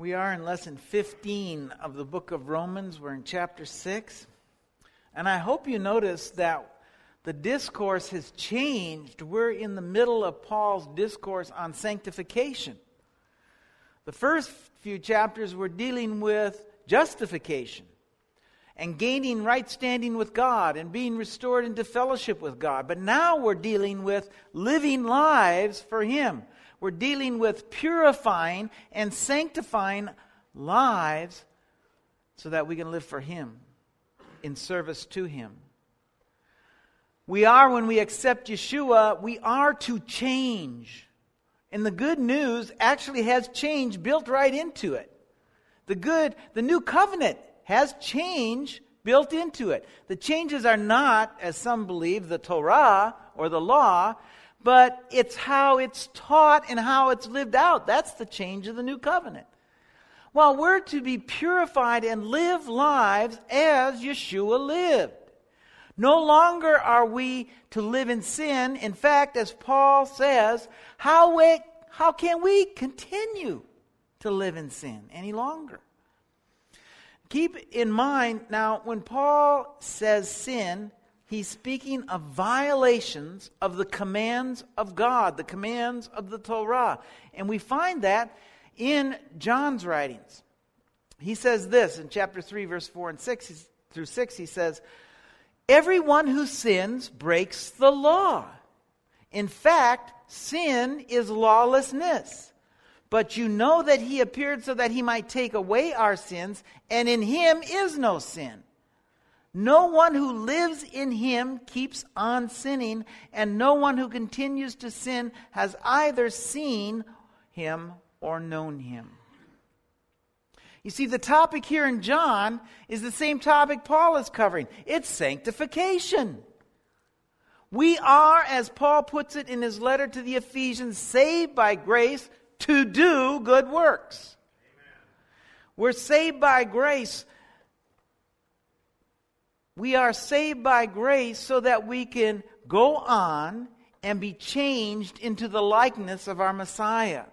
We are in lesson 15 of the book of Romans. We're in chapter 6. And I hope you notice that the discourse has changed. We're in the middle of Paul's discourse on sanctification. The first few chapters were dealing with justification and gaining right standing with God and being restored into fellowship with God. But now we're dealing with living lives for Him. We're dealing with purifying and sanctifying lives so that we can live for Him in service to Him. We are, when we accept Yeshua, we are to change. And the good news actually has change built right into it. The good, the new covenant has change built into it. The changes are not, as some believe, the Torah or the law, but it's how it's taught and how it's lived out. That's the change of the new covenant. Well, we're to be purified and live lives as Yeshua lived. No longer are we to live in sin. In fact, as Paul says, how, we, how can we continue to live in sin any longer? Keep in mind now, when Paul says sin, he's speaking of violations of the commands of God, the commands of the Torah. And we find that in John's writings. He says this in chapter 3, verse 4 and 6 through 6. He says, Everyone who sins breaks the law. In fact, sin is lawlessness. But you know that he appeared so that he might take away our sins, and in him is no sin. No one who lives in him keeps on sinning, and no one who continues to sin has either seen him or known him. You see, the topic here in John is the same topic Paul is covering it's sanctification. We are, as Paul puts it in his letter to the Ephesians, saved by grace to do good works. Amen. We're saved by grace. We are saved by grace so that we can go on and be changed into the likeness of our Messiah.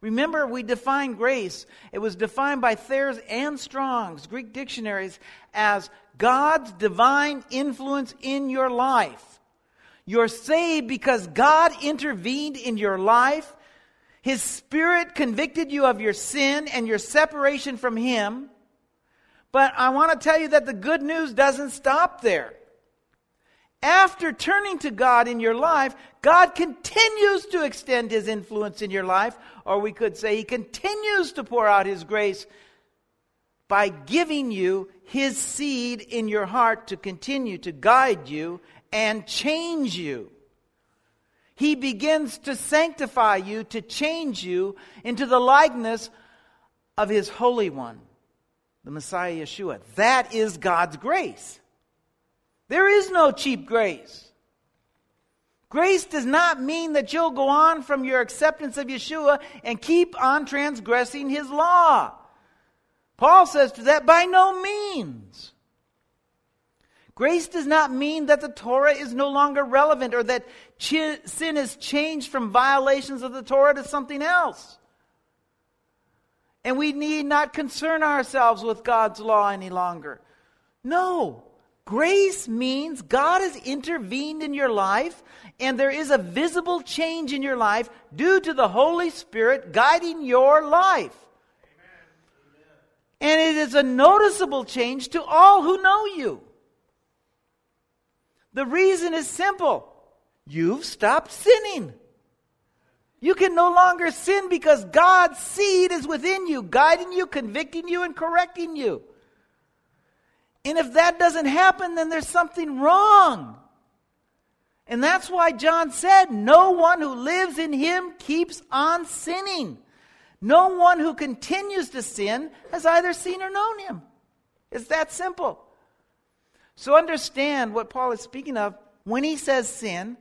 Remember, we defined grace. It was defined by Thayer's and Strong's Greek dictionaries as God's divine influence in your life. You're saved because God intervened in your life his Spirit convicted you of your sin and your separation from Him. But I want to tell you that the good news doesn't stop there. After turning to God in your life, God continues to extend His influence in your life, or we could say He continues to pour out His grace by giving you His seed in your heart to continue to guide you and change you. He begins to sanctify you, to change you into the likeness of His Holy One, the Messiah Yeshua. That is God's grace. There is no cheap grace. Grace does not mean that you'll go on from your acceptance of Yeshua and keep on transgressing His law. Paul says to that, by no means. Grace does not mean that the Torah is no longer relevant or that sin is changed from violations of the Torah to something else. And we need not concern ourselves with God's law any longer. No. Grace means God has intervened in your life and there is a visible change in your life due to the Holy Spirit guiding your life. And it is a noticeable change to all who know you. The reason is simple you've stopped sinning. You can no longer sin because God's seed is within you, guiding you, convicting you, and correcting you. And if that doesn't happen, then there's something wrong. And that's why John said, No one who lives in him keeps on sinning. No one who continues to sin has either seen or known him. It's that simple. So understand what Paul is speaking of when he says sin.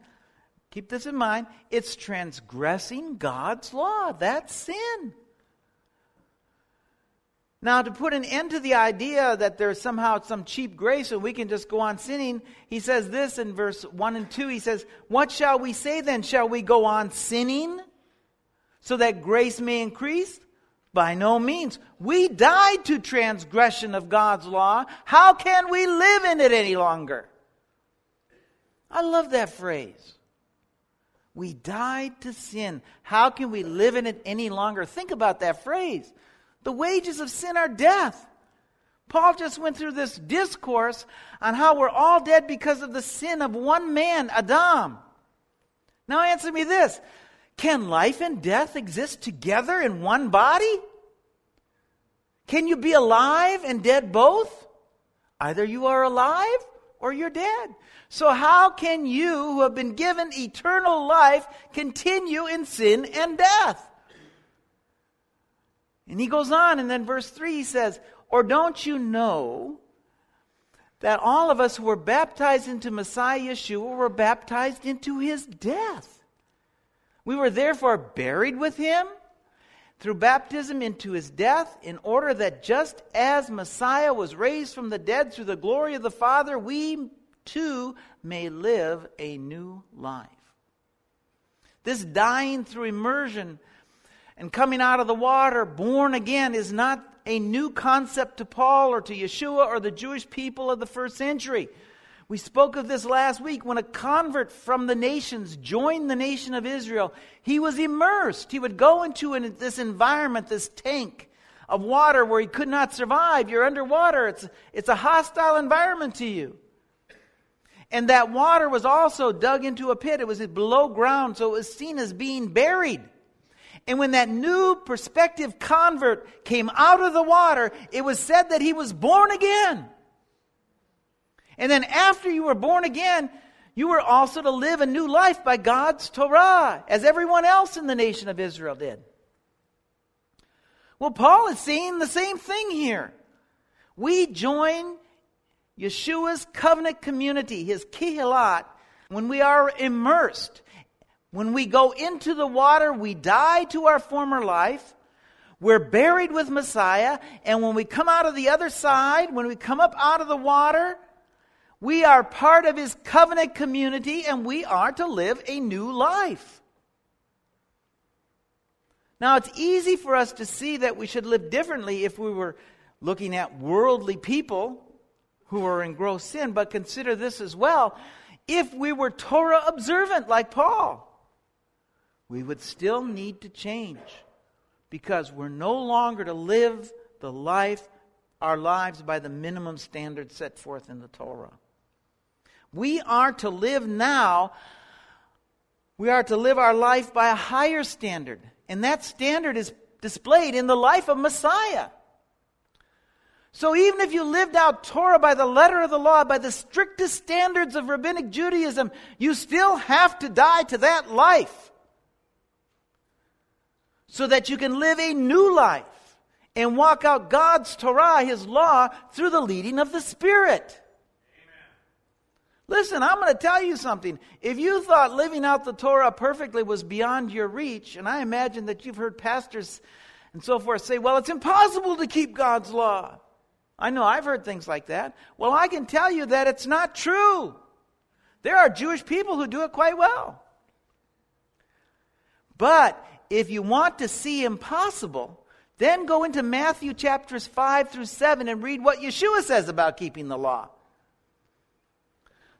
Keep this in mind. It's transgressing God's law. That's sin. Now, to put an end to the idea that there's somehow some cheap grace and we can just go on sinning, he says this in verse 1 and 2. He says, What shall we say then? Shall we go on sinning so that grace may increase? By no means. We died to transgression of God's law. How can we live in it any longer? I love that phrase. We died to sin. How can we live in it any longer? Think about that phrase. The wages of sin are death. Paul just went through this discourse on how we're all dead because of the sin of one man, Adam. Now answer me this can life and death exist together in one body? Can you be alive and dead both? Either you are alive or you're dead. So, how can you, who have been given eternal life, continue in sin and death? And he goes on, and then verse 3 he says, Or don't you know that all of us who were baptized into Messiah Yeshua were baptized into his death? We were therefore buried with him through baptism into his death, in order that just as Messiah was raised from the dead through the glory of the Father, we too may live a new life. This dying through immersion and coming out of the water, born again, is not a new concept to Paul or to Yeshua or the Jewish people of the first century. We spoke of this last week when a convert from the nations joined the nation of Israel. He was immersed. He would go into an, this environment, this tank of water where he could not survive. You're underwater, it's, it's a hostile environment to you. And that water was also dug into a pit. It was below ground, so it was seen as being buried. And when that new prospective convert came out of the water, it was said that he was born again. And then after you were born again, you were also to live a new life by God's Torah, as everyone else in the nation of Israel did. Well, Paul is saying the same thing here. We join Yeshua's covenant community, his kihilat, when we are immersed. When we go into the water, we die to our former life. We're buried with Messiah. And when we come out of the other side, when we come up out of the water, we are part of his covenant community and we are to live a new life. Now, it's easy for us to see that we should live differently if we were looking at worldly people who are in gross sin, but consider this as well. If we were Torah observant like Paul, we would still need to change because we're no longer to live the life, our lives by the minimum standards set forth in the Torah. We are to live now, we are to live our life by a higher standard. And that standard is displayed in the life of Messiah. So even if you lived out Torah by the letter of the law, by the strictest standards of rabbinic Judaism, you still have to die to that life. So that you can live a new life and walk out God's Torah, His law, through the leading of the Spirit. Listen, I'm going to tell you something. If you thought living out the Torah perfectly was beyond your reach, and I imagine that you've heard pastors and so forth say, well, it's impossible to keep God's law. I know I've heard things like that. Well, I can tell you that it's not true. There are Jewish people who do it quite well. But if you want to see impossible, then go into Matthew chapters 5 through 7 and read what Yeshua says about keeping the law.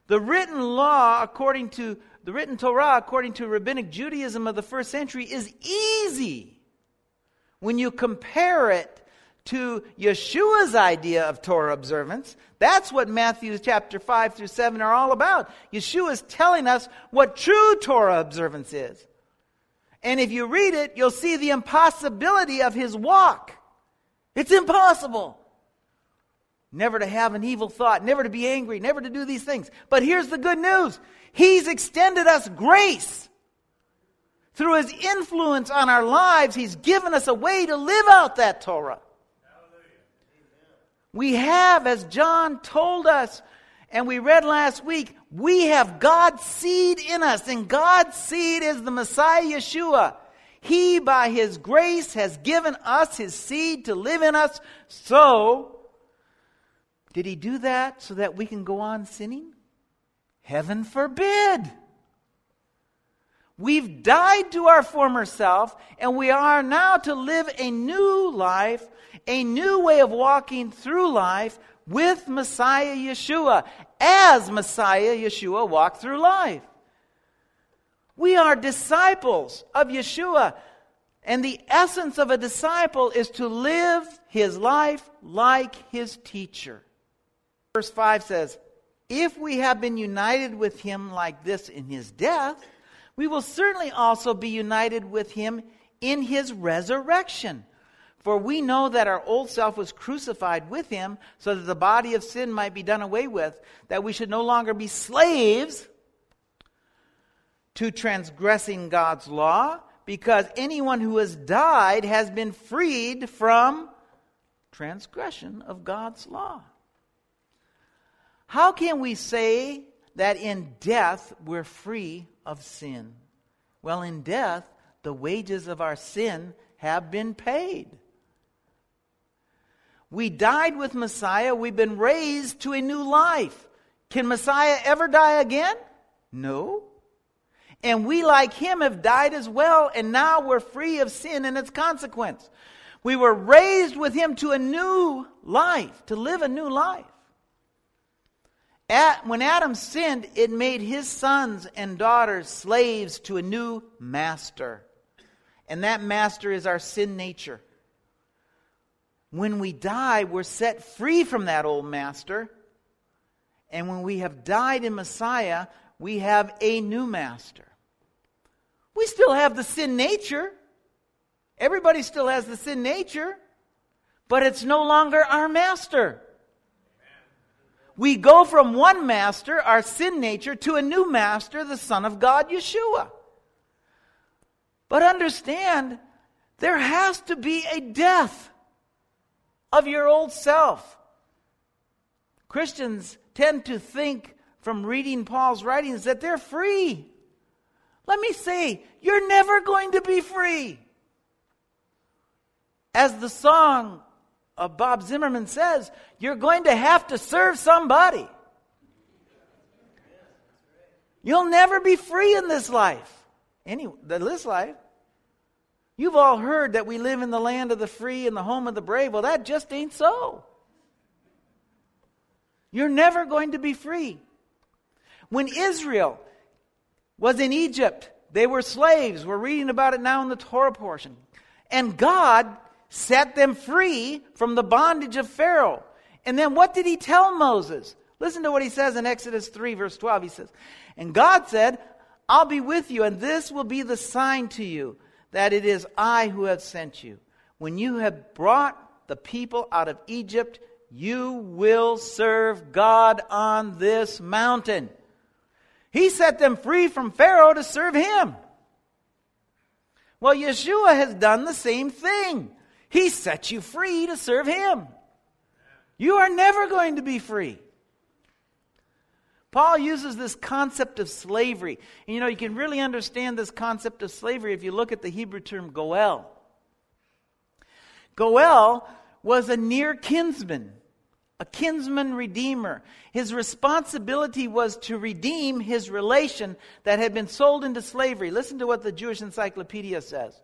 The written law, according to the written Torah, according to rabbinic Judaism of the first century, is easy when you compare it to Yeshua's idea of Torah observance. That's what Matthew chapter 5 through 7 are all about. Yeshua is telling us what true Torah observance is. And if you read it, you'll see the impossibility of his walk. It's impossible. Never to have an evil thought, never to be angry, never to do these things. But here's the good news He's extended us grace. Through His influence on our lives, He's given us a way to live out that Torah. We have, as John told us, and we read last week, we have God's seed in us, and God's seed is the Messiah Yeshua. He, by His grace, has given us His seed to live in us so did he do that so that we can go on sinning? Heaven forbid. We've died to our former self, and we are now to live a new life, a new way of walking through life with Messiah Yeshua, as Messiah Yeshua walked through life. We are disciples of Yeshua, and the essence of a disciple is to live his life like his teacher. Verse 5 says, If we have been united with him like this in his death, we will certainly also be united with him in his resurrection. For we know that our old self was crucified with him so that the body of sin might be done away with, that we should no longer be slaves to transgressing God's law, because anyone who has died has been freed from transgression of God's law. How can we say that in death we're free of sin? Well, in death, the wages of our sin have been paid. We died with Messiah. We've been raised to a new life. Can Messiah ever die again? No. And we, like him, have died as well, and now we're free of sin and its consequence. We were raised with him to a new life, to live a new life. At, when Adam sinned, it made his sons and daughters slaves to a new master. And that master is our sin nature. When we die, we're set free from that old master. And when we have died in Messiah, we have a new master. We still have the sin nature. Everybody still has the sin nature, but it's no longer our master. We go from one master, our sin nature, to a new master, the Son of God, Yeshua. But understand, there has to be a death of your old self. Christians tend to think from reading Paul's writings that they're free. Let me say, you're never going to be free. As the song of Bob Zimmerman says, you're going to have to serve somebody. You'll never be free in this life. Any this life. You've all heard that we live in the land of the free and the home of the brave. Well, that just ain't so. You're never going to be free. When Israel was in Egypt, they were slaves. We're reading about it now in the Torah portion. And God set them free from the bondage of Pharaoh. And then what did he tell Moses? Listen to what he says in Exodus 3, verse 12. He says, And God said, I'll be with you, and this will be the sign to you that it is I who have sent you. When you have brought the people out of Egypt, you will serve God on this mountain. He set them free from Pharaoh to serve him. Well, Yeshua has done the same thing. He set you free to serve Him. You are never going to be free. Paul uses this concept of slavery. And you know, you can really understand this concept of slavery if you look at the Hebrew term goel. Goel was a near kinsman, a kinsman redeemer. His responsibility was to redeem his relation that had been sold into slavery. Listen to what the Jewish Encyclopedia says.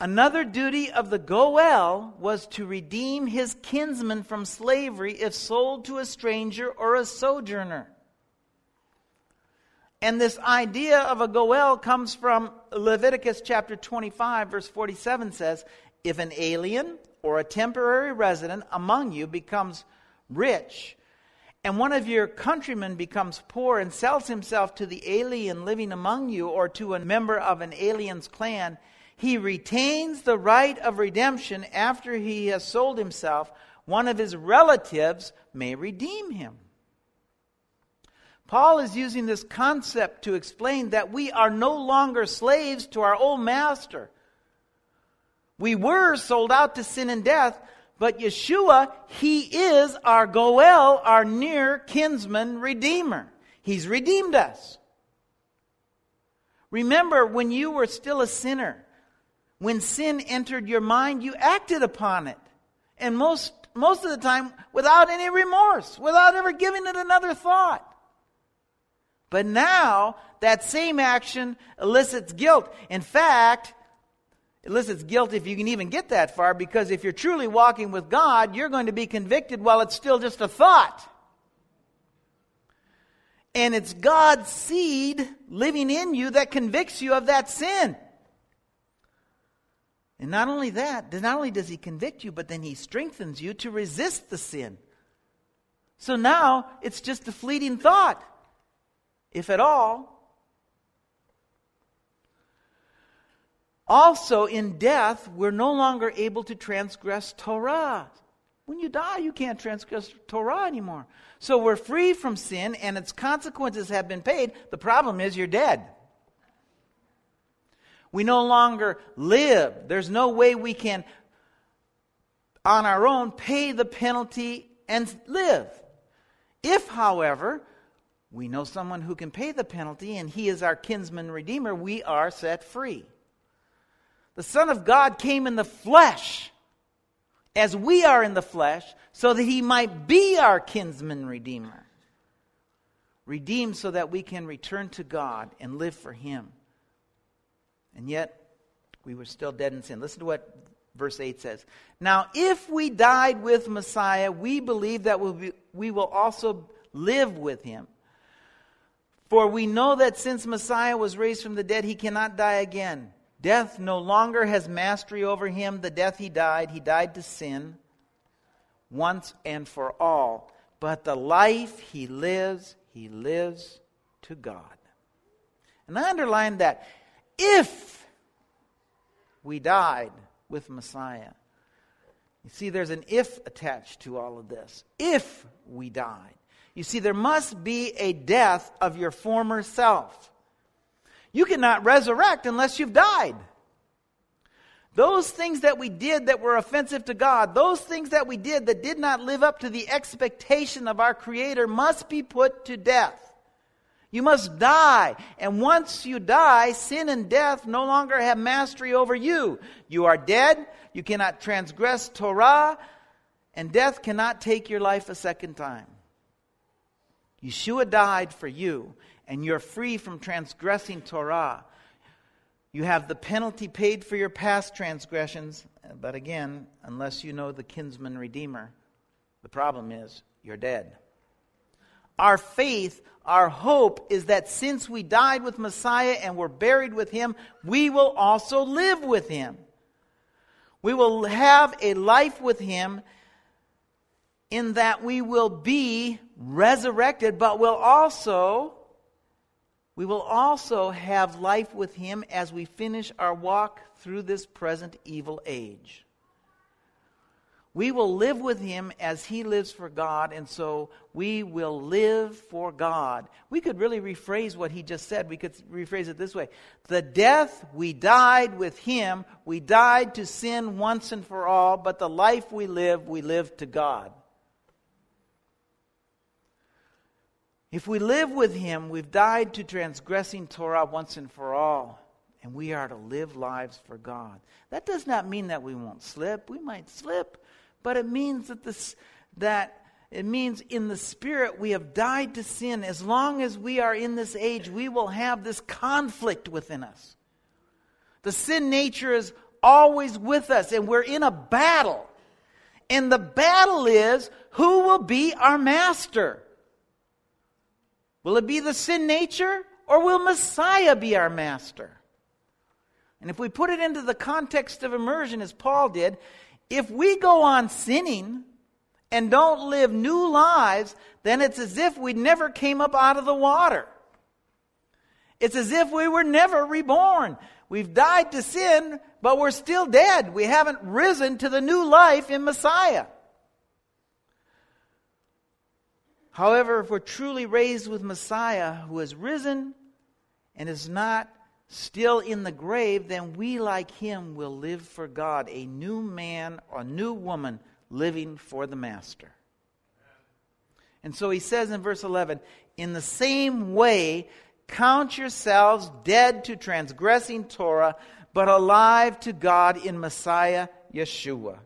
Another duty of the Goel was to redeem his kinsman from slavery if sold to a stranger or a sojourner. And this idea of a Goel comes from Leviticus chapter 25, verse 47 says, If an alien or a temporary resident among you becomes rich, and one of your countrymen becomes poor and sells himself to the alien living among you or to a member of an alien's clan, he retains the right of redemption after he has sold himself. One of his relatives may redeem him. Paul is using this concept to explain that we are no longer slaves to our old master. We were sold out to sin and death, but Yeshua, He is our Goel, our near kinsman redeemer. He's redeemed us. Remember when you were still a sinner, when sin entered your mind, you acted upon it. And most, most of the time, without any remorse, without ever giving it another thought. But now that same action elicits guilt. In fact, elicits guilt if you can even get that far, because if you're truly walking with God, you're going to be convicted while it's still just a thought. And it's God's seed living in you that convicts you of that sin. And not only that, not only does he convict you, but then he strengthens you to resist the sin. So now it's just a fleeting thought, if at all. Also, in death, we're no longer able to transgress Torah. When you die, you can't transgress Torah anymore. So we're free from sin, and its consequences have been paid. The problem is you're dead. We no longer live. There's no way we can, on our own, pay the penalty and live. If, however, we know someone who can pay the penalty and he is our kinsman redeemer, we are set free. The Son of God came in the flesh as we are in the flesh, so that he might be our kinsman redeemer. Redeemed so that we can return to God and live for him. And yet, we were still dead in sin. Listen to what verse 8 says. Now, if we died with Messiah, we believe that we'll be, we will also live with him. For we know that since Messiah was raised from the dead, he cannot die again. Death no longer has mastery over him. The death he died, he died to sin once and for all. But the life he lives, he lives to God. And I underline that. If we died with Messiah, you see, there's an if attached to all of this. If we died. You see, there must be a death of your former self. You cannot resurrect unless you've died. Those things that we did that were offensive to God, those things that we did that did not live up to the expectation of our Creator must be put to death. You must die. And once you die, sin and death no longer have mastery over you. You are dead. You cannot transgress Torah. And death cannot take your life a second time. Yeshua died for you and you're free from transgressing Torah. You have the penalty paid for your past transgressions, but again, unless you know the kinsman redeemer, the problem is you're dead. Our faith, our hope is that since we died with Messiah and were buried with him, we will also live with him. We will have a life with him in that we will be resurrected, but will also we will also have life with him as we finish our walk through this present evil age. We will live with him as he lives for God, and so we will live for God. We could really rephrase what he just said. We could rephrase it this way The death we died with him, we died to sin once and for all, but the life we live, we live to God. If we live with him, we've died to transgressing Torah once and for all, and we are to live lives for God. That does not mean that we won't slip. We might slip, but it means that this that it means in the spirit we have died to sin. As long as we are in this age, we will have this conflict within us. The sin nature is always with us, and we're in a battle. And the battle is who will be our master? Will it be the sin nature or will Messiah be our master? And if we put it into the context of immersion, as Paul did, if we go on sinning and don't live new lives, then it's as if we never came up out of the water. It's as if we were never reborn. We've died to sin, but we're still dead. We haven't risen to the new life in Messiah. However, if we're truly raised with Messiah who has risen and is not still in the grave, then we, like him, will live for God, a new man or new woman living for the Master. And so he says in verse 11, in the same way, count yourselves dead to transgressing Torah, but alive to God in Messiah Yeshua.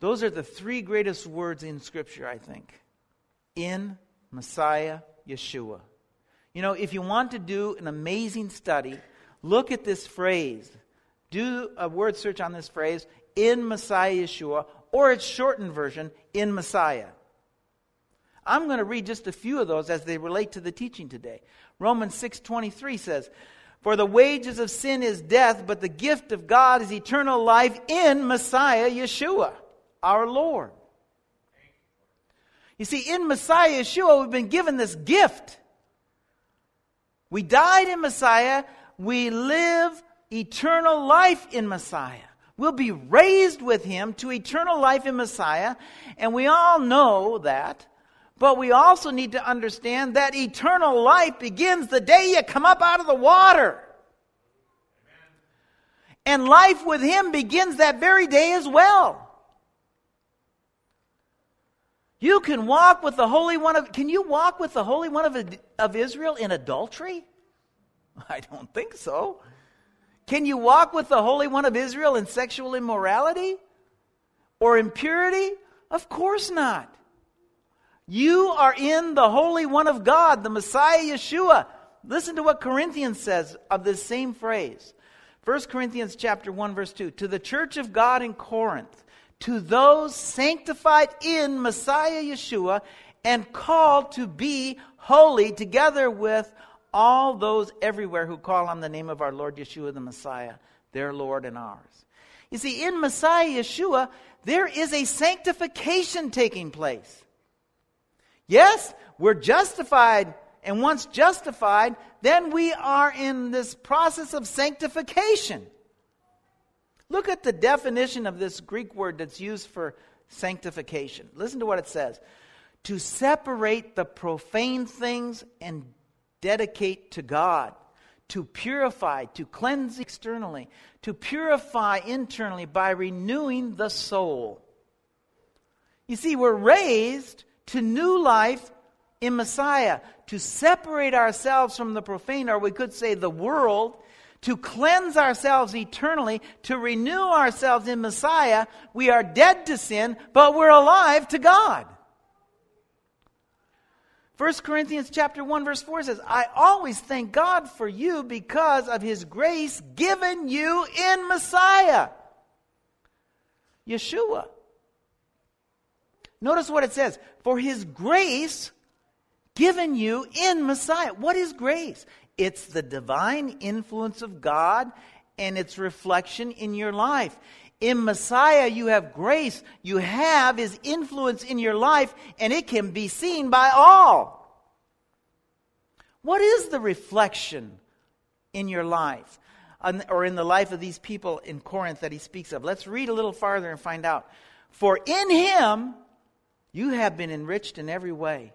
Those are the three greatest words in Scripture, I think. In Messiah Yeshua. You know, if you want to do an amazing study, look at this phrase. Do a word search on this phrase, in Messiah Yeshua, or its shortened version, in Messiah. I'm going to read just a few of those as they relate to the teaching today. Romans 6:23 says, "For the wages of sin is death, but the gift of God is eternal life in Messiah Yeshua, our Lord." You see, in Messiah Yeshua, we've been given this gift. We died in Messiah. We live eternal life in Messiah. We'll be raised with him to eternal life in Messiah. And we all know that. But we also need to understand that eternal life begins the day you come up out of the water. And life with him begins that very day as well. You can walk with the Holy One of, can you walk with the Holy One of, of Israel in adultery? I don't think so. Can you walk with the Holy One of Israel in sexual immorality or impurity? Of course not. You are in the Holy One of God, the Messiah Yeshua. Listen to what Corinthians says of this same phrase. 1 Corinthians chapter 1 verse 2. To the church of God in Corinth, to those sanctified in Messiah Yeshua and called to be holy together with all those everywhere who call on the name of our Lord Yeshua the Messiah, their Lord and ours. You see, in Messiah Yeshua, there is a sanctification taking place. Yes, we're justified, and once justified, then we are in this process of sanctification. Look at the definition of this Greek word that's used for sanctification. Listen to what it says to separate the profane things and dedicate to God, to purify, to cleanse externally, to purify internally by renewing the soul. You see, we're raised to new life in Messiah, to separate ourselves from the profane, or we could say the world, to cleanse ourselves eternally, to renew ourselves in Messiah, we are dead to sin, but we're alive to God. 1 Corinthians chapter 1 verse 4 says, I always thank God for you because of his grace given you in Messiah. Yeshua. Notice what it says. For his grace given you in Messiah. What is grace? It's the divine influence of God and its reflection in your life. In Messiah, you have grace. You have His influence in your life, and it can be seen by all. What is the reflection in your life, or in the life of these people in Corinth that he speaks of? Let's read a little farther and find out. For in Him, you have been enriched in every way,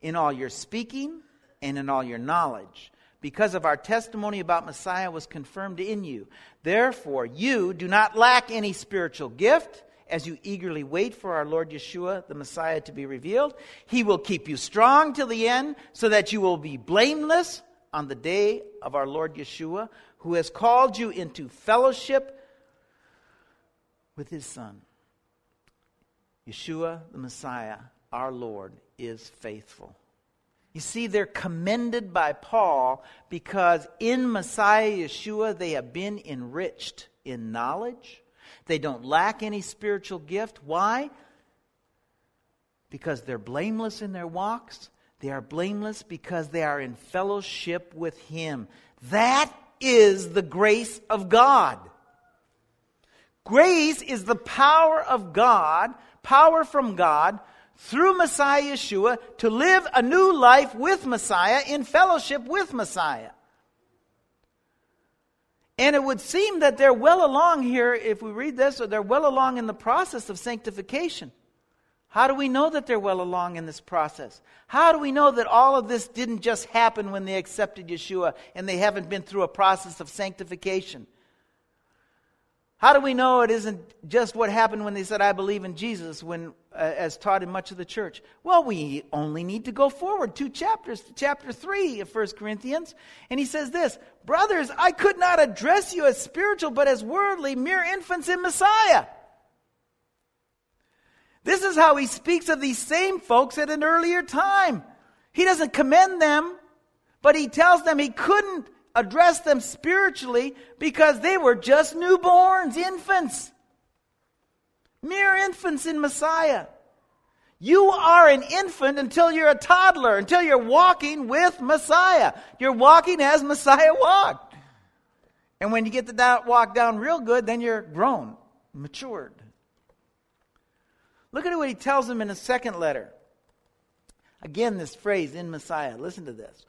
in all your speaking and in all your knowledge because of our testimony about Messiah was confirmed in you. Therefore, you do not lack any spiritual gift as you eagerly wait for our Lord Yeshua, the Messiah, to be revealed. He will keep you strong till the end so that you will be blameless on the day of our Lord Yeshua, who has called you into fellowship with his Son. Yeshua, the Messiah, our Lord, is faithful. You see, they're commended by Paul because in Messiah Yeshua they have been enriched in knowledge. They don't lack any spiritual gift. Why? Because they're blameless in their walks. They are blameless because they are in fellowship with Him. That is the grace of God. Grace is the power of God, power from God through Messiah Yeshua to live a new life with Messiah in fellowship with Messiah. And it would seem that they're well along here, if we read this, or they're well along in the process of sanctification. How do we know that they're well along in this process? How do we know that all of this didn't just happen when they accepted Yeshua and they haven't been through a process of sanctification? How do we know it isn't just what happened when they said, I believe in Jesus, when, as taught in much of the church? Well, we only need to go forward two chapters to chapter 3 of 1 Corinthians. And he says this Brothers, I could not address you as spiritual, but as worldly, mere infants in Messiah. This is how he speaks of these same folks at an earlier time. He doesn't commend them, but he tells them he couldn't address them spiritually because they were just newborns, infants, mere infants in Messiah. You are an infant until you're a toddler, until you're walking with Messiah. You're walking as Messiah walked. And when you get the walk down real good, then you're grown, matured. Look at what he tells them in his second letter. Again, this phrase, in Messiah. Listen to this.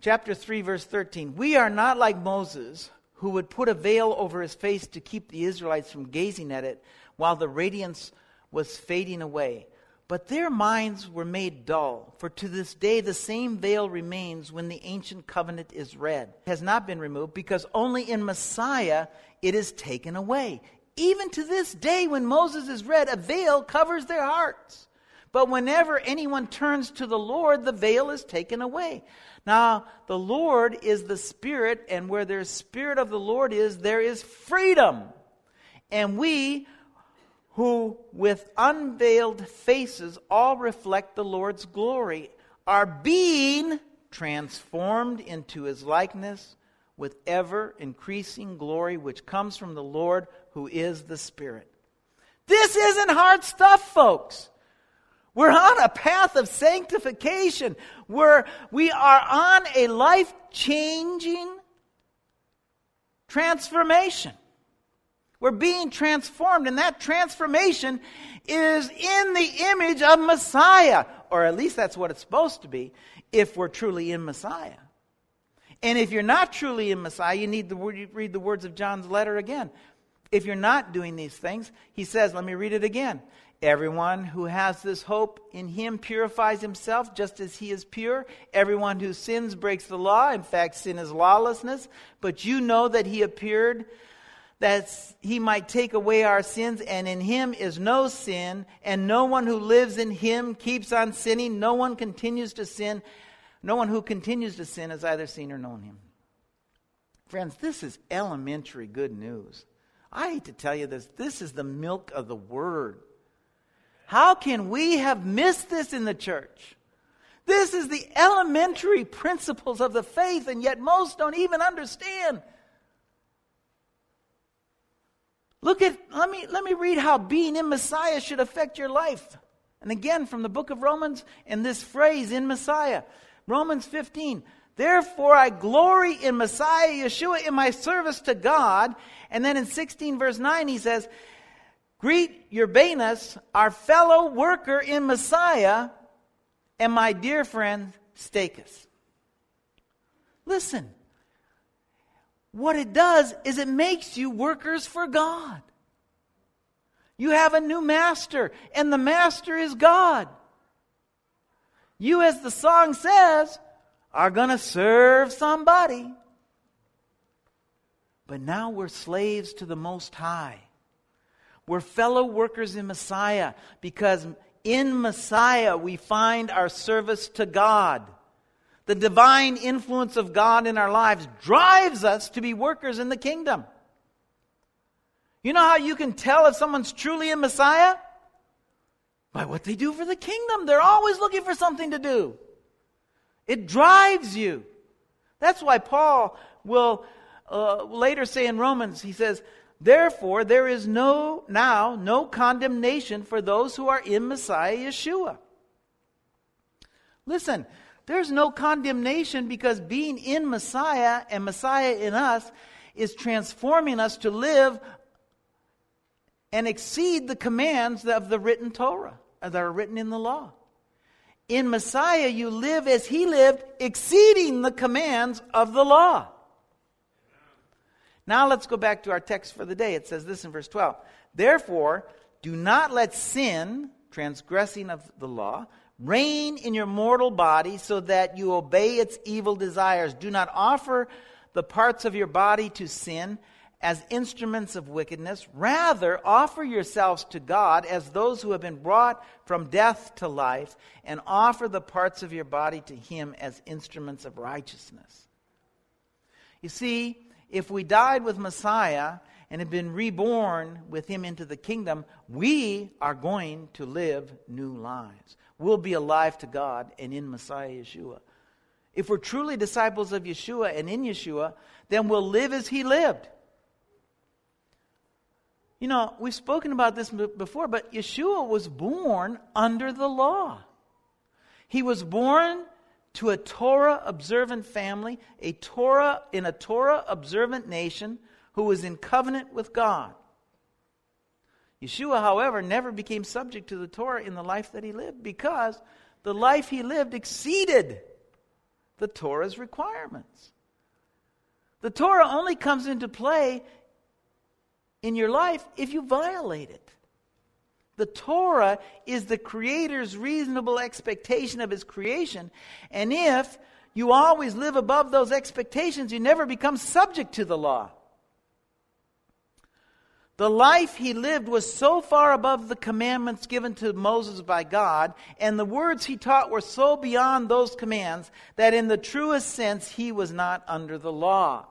Chapter 3, verse 13. We are not like Moses, who would put a veil over his face to keep the Israelites from gazing at it while the radiance was fading away. But their minds were made dull, for to this day the same veil remains when the ancient covenant is read. It has not been removed because only in Messiah it is taken away. Even to this day, when Moses is read, a veil covers their hearts. But whenever anyone turns to the Lord, the veil is taken away. Now, the Lord is the Spirit, and where there's Spirit of the Lord is, there is freedom. And we who with unveiled faces all reflect the Lord's glory, are being transformed into his likeness with ever increasing glory, which comes from the Lord who is the Spirit. This isn't hard stuff, folks. We're on a path of sanctification where we are on a life changing transformation. We're being transformed, and that transformation is in the image of Messiah, or at least that's what it's supposed to be if we're truly in Messiah. And if you're not truly in Messiah, you need to read the words of John's letter again. If you're not doing these things, he says, let me read it again. Everyone who has this hope in him purifies himself just as he is pure. Everyone who sins breaks the law. In fact, sin is lawlessness. But you know that he appeared that he might take away our sins, and in him is no sin, and no one who lives in him keeps on sinning. No one continues to sin. No one who continues to sin has either seen or known him. Friends, this is elementary good news. I hate to tell you this. This is the milk of the word. How can we have missed this in the church? This is the elementary principles of the faith, and yet most don't even understand. Look at, let me, let me read how being in Messiah should affect your life. And again, from the book of Romans, and this phrase, in Messiah. Romans 15. Therefore, I glory in Messiah Yeshua in my service to God. And then in 16, verse 9, he says, Greet Urbanus, our fellow worker in Messiah, and my dear friend Stachys. Listen, what it does is it makes you workers for God. You have a new master, and the master is God. You, as the song says, are going to serve somebody. But now we're slaves to the Most High. We're fellow workers in Messiah because in Messiah we find our service to God. The divine influence of God in our lives drives us to be workers in the kingdom. You know how you can tell if someone's truly a Messiah? By what they do for the kingdom. They're always looking for something to do. It drives you. That's why Paul will uh, later say in Romans, he says, Therefore, there is no now no condemnation for those who are in Messiah Yeshua. Listen, there's no condemnation because being in Messiah and Messiah in us is transforming us to live and exceed the commands of the written Torah uh, that are written in the law. In Messiah, you live as he lived, exceeding the commands of the law. Now let's go back to our text for the day. It says this in verse 12. Therefore, do not let sin, transgressing of the law, Reign in your mortal body so that you obey its evil desires. Do not offer the parts of your body to sin as instruments of wickedness. Rather, offer yourselves to God as those who have been brought from death to life, and offer the parts of your body to Him as instruments of righteousness. You see, if we died with Messiah and have been reborn with him into the kingdom, we are going to live new lives. We'll be alive to God and in Messiah Yeshua. If we're truly disciples of Yeshua and in Yeshua, then we'll live as he lived. You know, we've spoken about this before, but Yeshua was born under the law. He was born to a Torah observant family, a Torah in a Torah observant nation who was in covenant with God. Yeshua, however, never became subject to the Torah in the life that he lived because the life he lived exceeded the Torah's requirements. The Torah only comes into play in your life if you violate it. The Torah is the Creator's reasonable expectation of His creation. And if you always live above those expectations, you never become subject to the law. The life he lived was so far above the commandments given to Moses by God, and the words he taught were so beyond those commands that in the truest sense he was not under the law.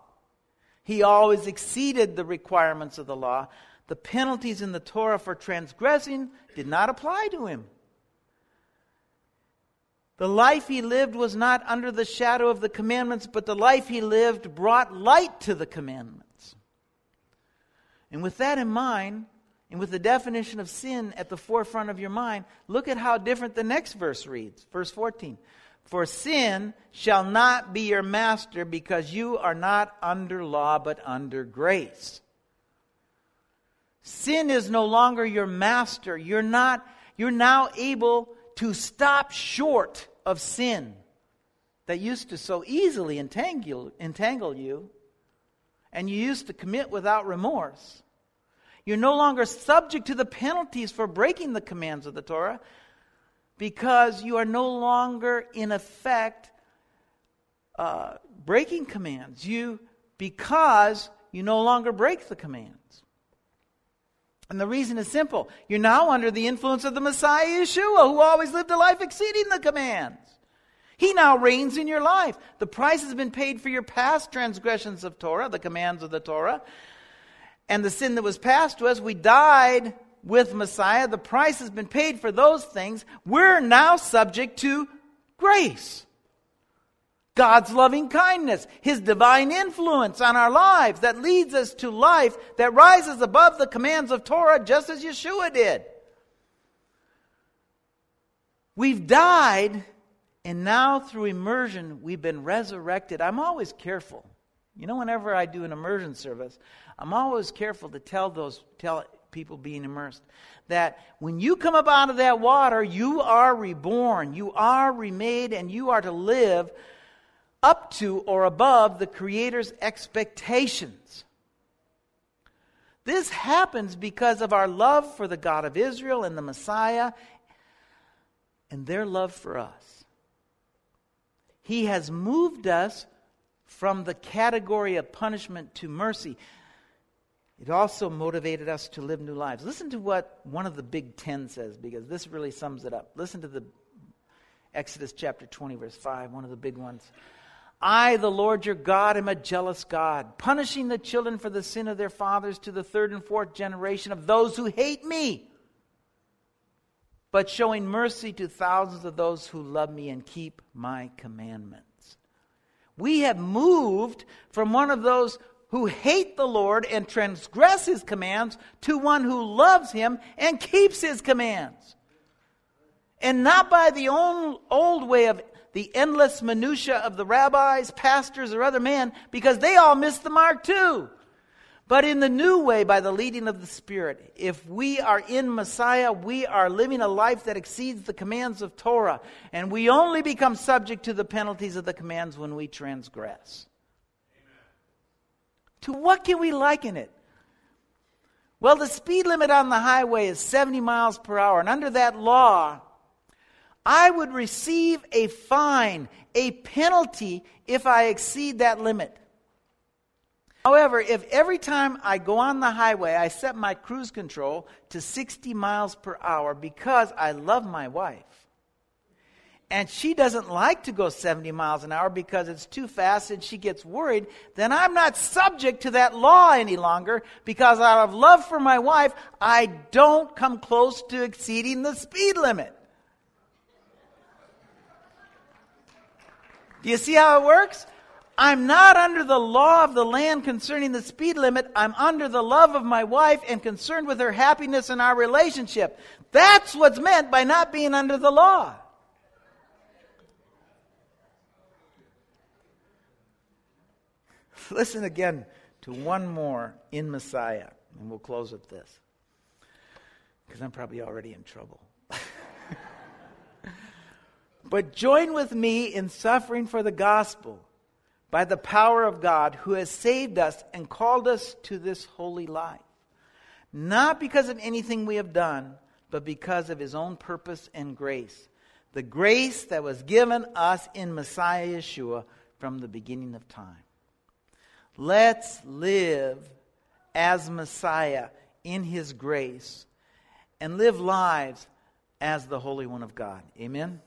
He always exceeded the requirements of the law. The penalties in the Torah for transgressing did not apply to him. The life he lived was not under the shadow of the commandments, but the life he lived brought light to the commandments. And with that in mind, and with the definition of sin at the forefront of your mind, look at how different the next verse reads. Verse 14. For sin shall not be your master because you are not under law but under grace. Sin is no longer your master. You're not, you're now able to stop short of sin that used to so easily entangle, entangle you and you used to commit without remorse. You're no longer subject to the penalties for breaking the commands of the Torah because you are no longer, in effect, uh, breaking commands. You because you no longer break the commands. And the reason is simple. You're now under the influence of the Messiah Yeshua, who always lived a life exceeding the commands. He now reigns in your life. The price has been paid for your past transgressions of Torah, the commands of the Torah, and the sin that was passed to us. We died with Messiah. The price has been paid for those things. We're now subject to grace. God's loving kindness, His divine influence on our lives that leads us to life that rises above the commands of Torah just as Yeshua did. We've died, and now through immersion, we've been resurrected. I'm always careful. You know, whenever I do an immersion service, I'm always careful to tell those tell people being immersed that when you come up out of that water, you are reborn, you are remade, and you are to live up to or above the Creator's expectations. This happens because of our love for the God of Israel and the Messiah and their love for us. He has moved us from the category of punishment to mercy. It also motivated us to live new lives. Listen to what one of the Big Ten says, because this really sums it up. Listen to the Exodus chapter 20, verse 5, one of the big ones. I, the Lord your God, am a jealous God, punishing the children for the sin of their fathers to the third and fourth generation of those who hate me, but showing mercy to thousands of those who love me and keep my commandments. We have moved from one of those who hate the Lord and transgress his commands to one who loves him and keeps his commands. And not by the old, way of the endless minutia of the rabbis, pastors, or other men, because they all missed the mark too. But in the new way, by the leading of the Spirit, if we are in Messiah, we are living a life that exceeds the commands of Torah. And we only become subject to the penalties of the commands when we transgress. Amen. To what can we liken it? Well, the speed limit on the highway is 70 miles per hour. And under that law, I would receive a fine, a penalty, if I exceed that limit. However, if every time I go on the highway, I set my cruise control to 60 miles per hour because I love my wife, and she doesn't like to go 70 miles an hour because it's too fast and she gets worried, then I'm not subject to that law any longer because out of love for my wife, I don't come close to exceeding the speed limit. Do you see how it works? I'm not under the law of the land concerning the speed limit. I'm under the love of my wife and concerned with her happiness and our relationship. That's what's meant by not being under the law. Listen again to one more in Messiah, and we'll close with this. Because I'm probably already in trouble. but join with me in suffering for the gospel by the power of God who has saved us and called us to this holy life. Not because of anything we have done, but because of his own purpose and grace. The grace that was given us in Messiah Yeshua from the beginning of time. Let's live as Messiah in His grace and live lives as the Holy One of God. Amen.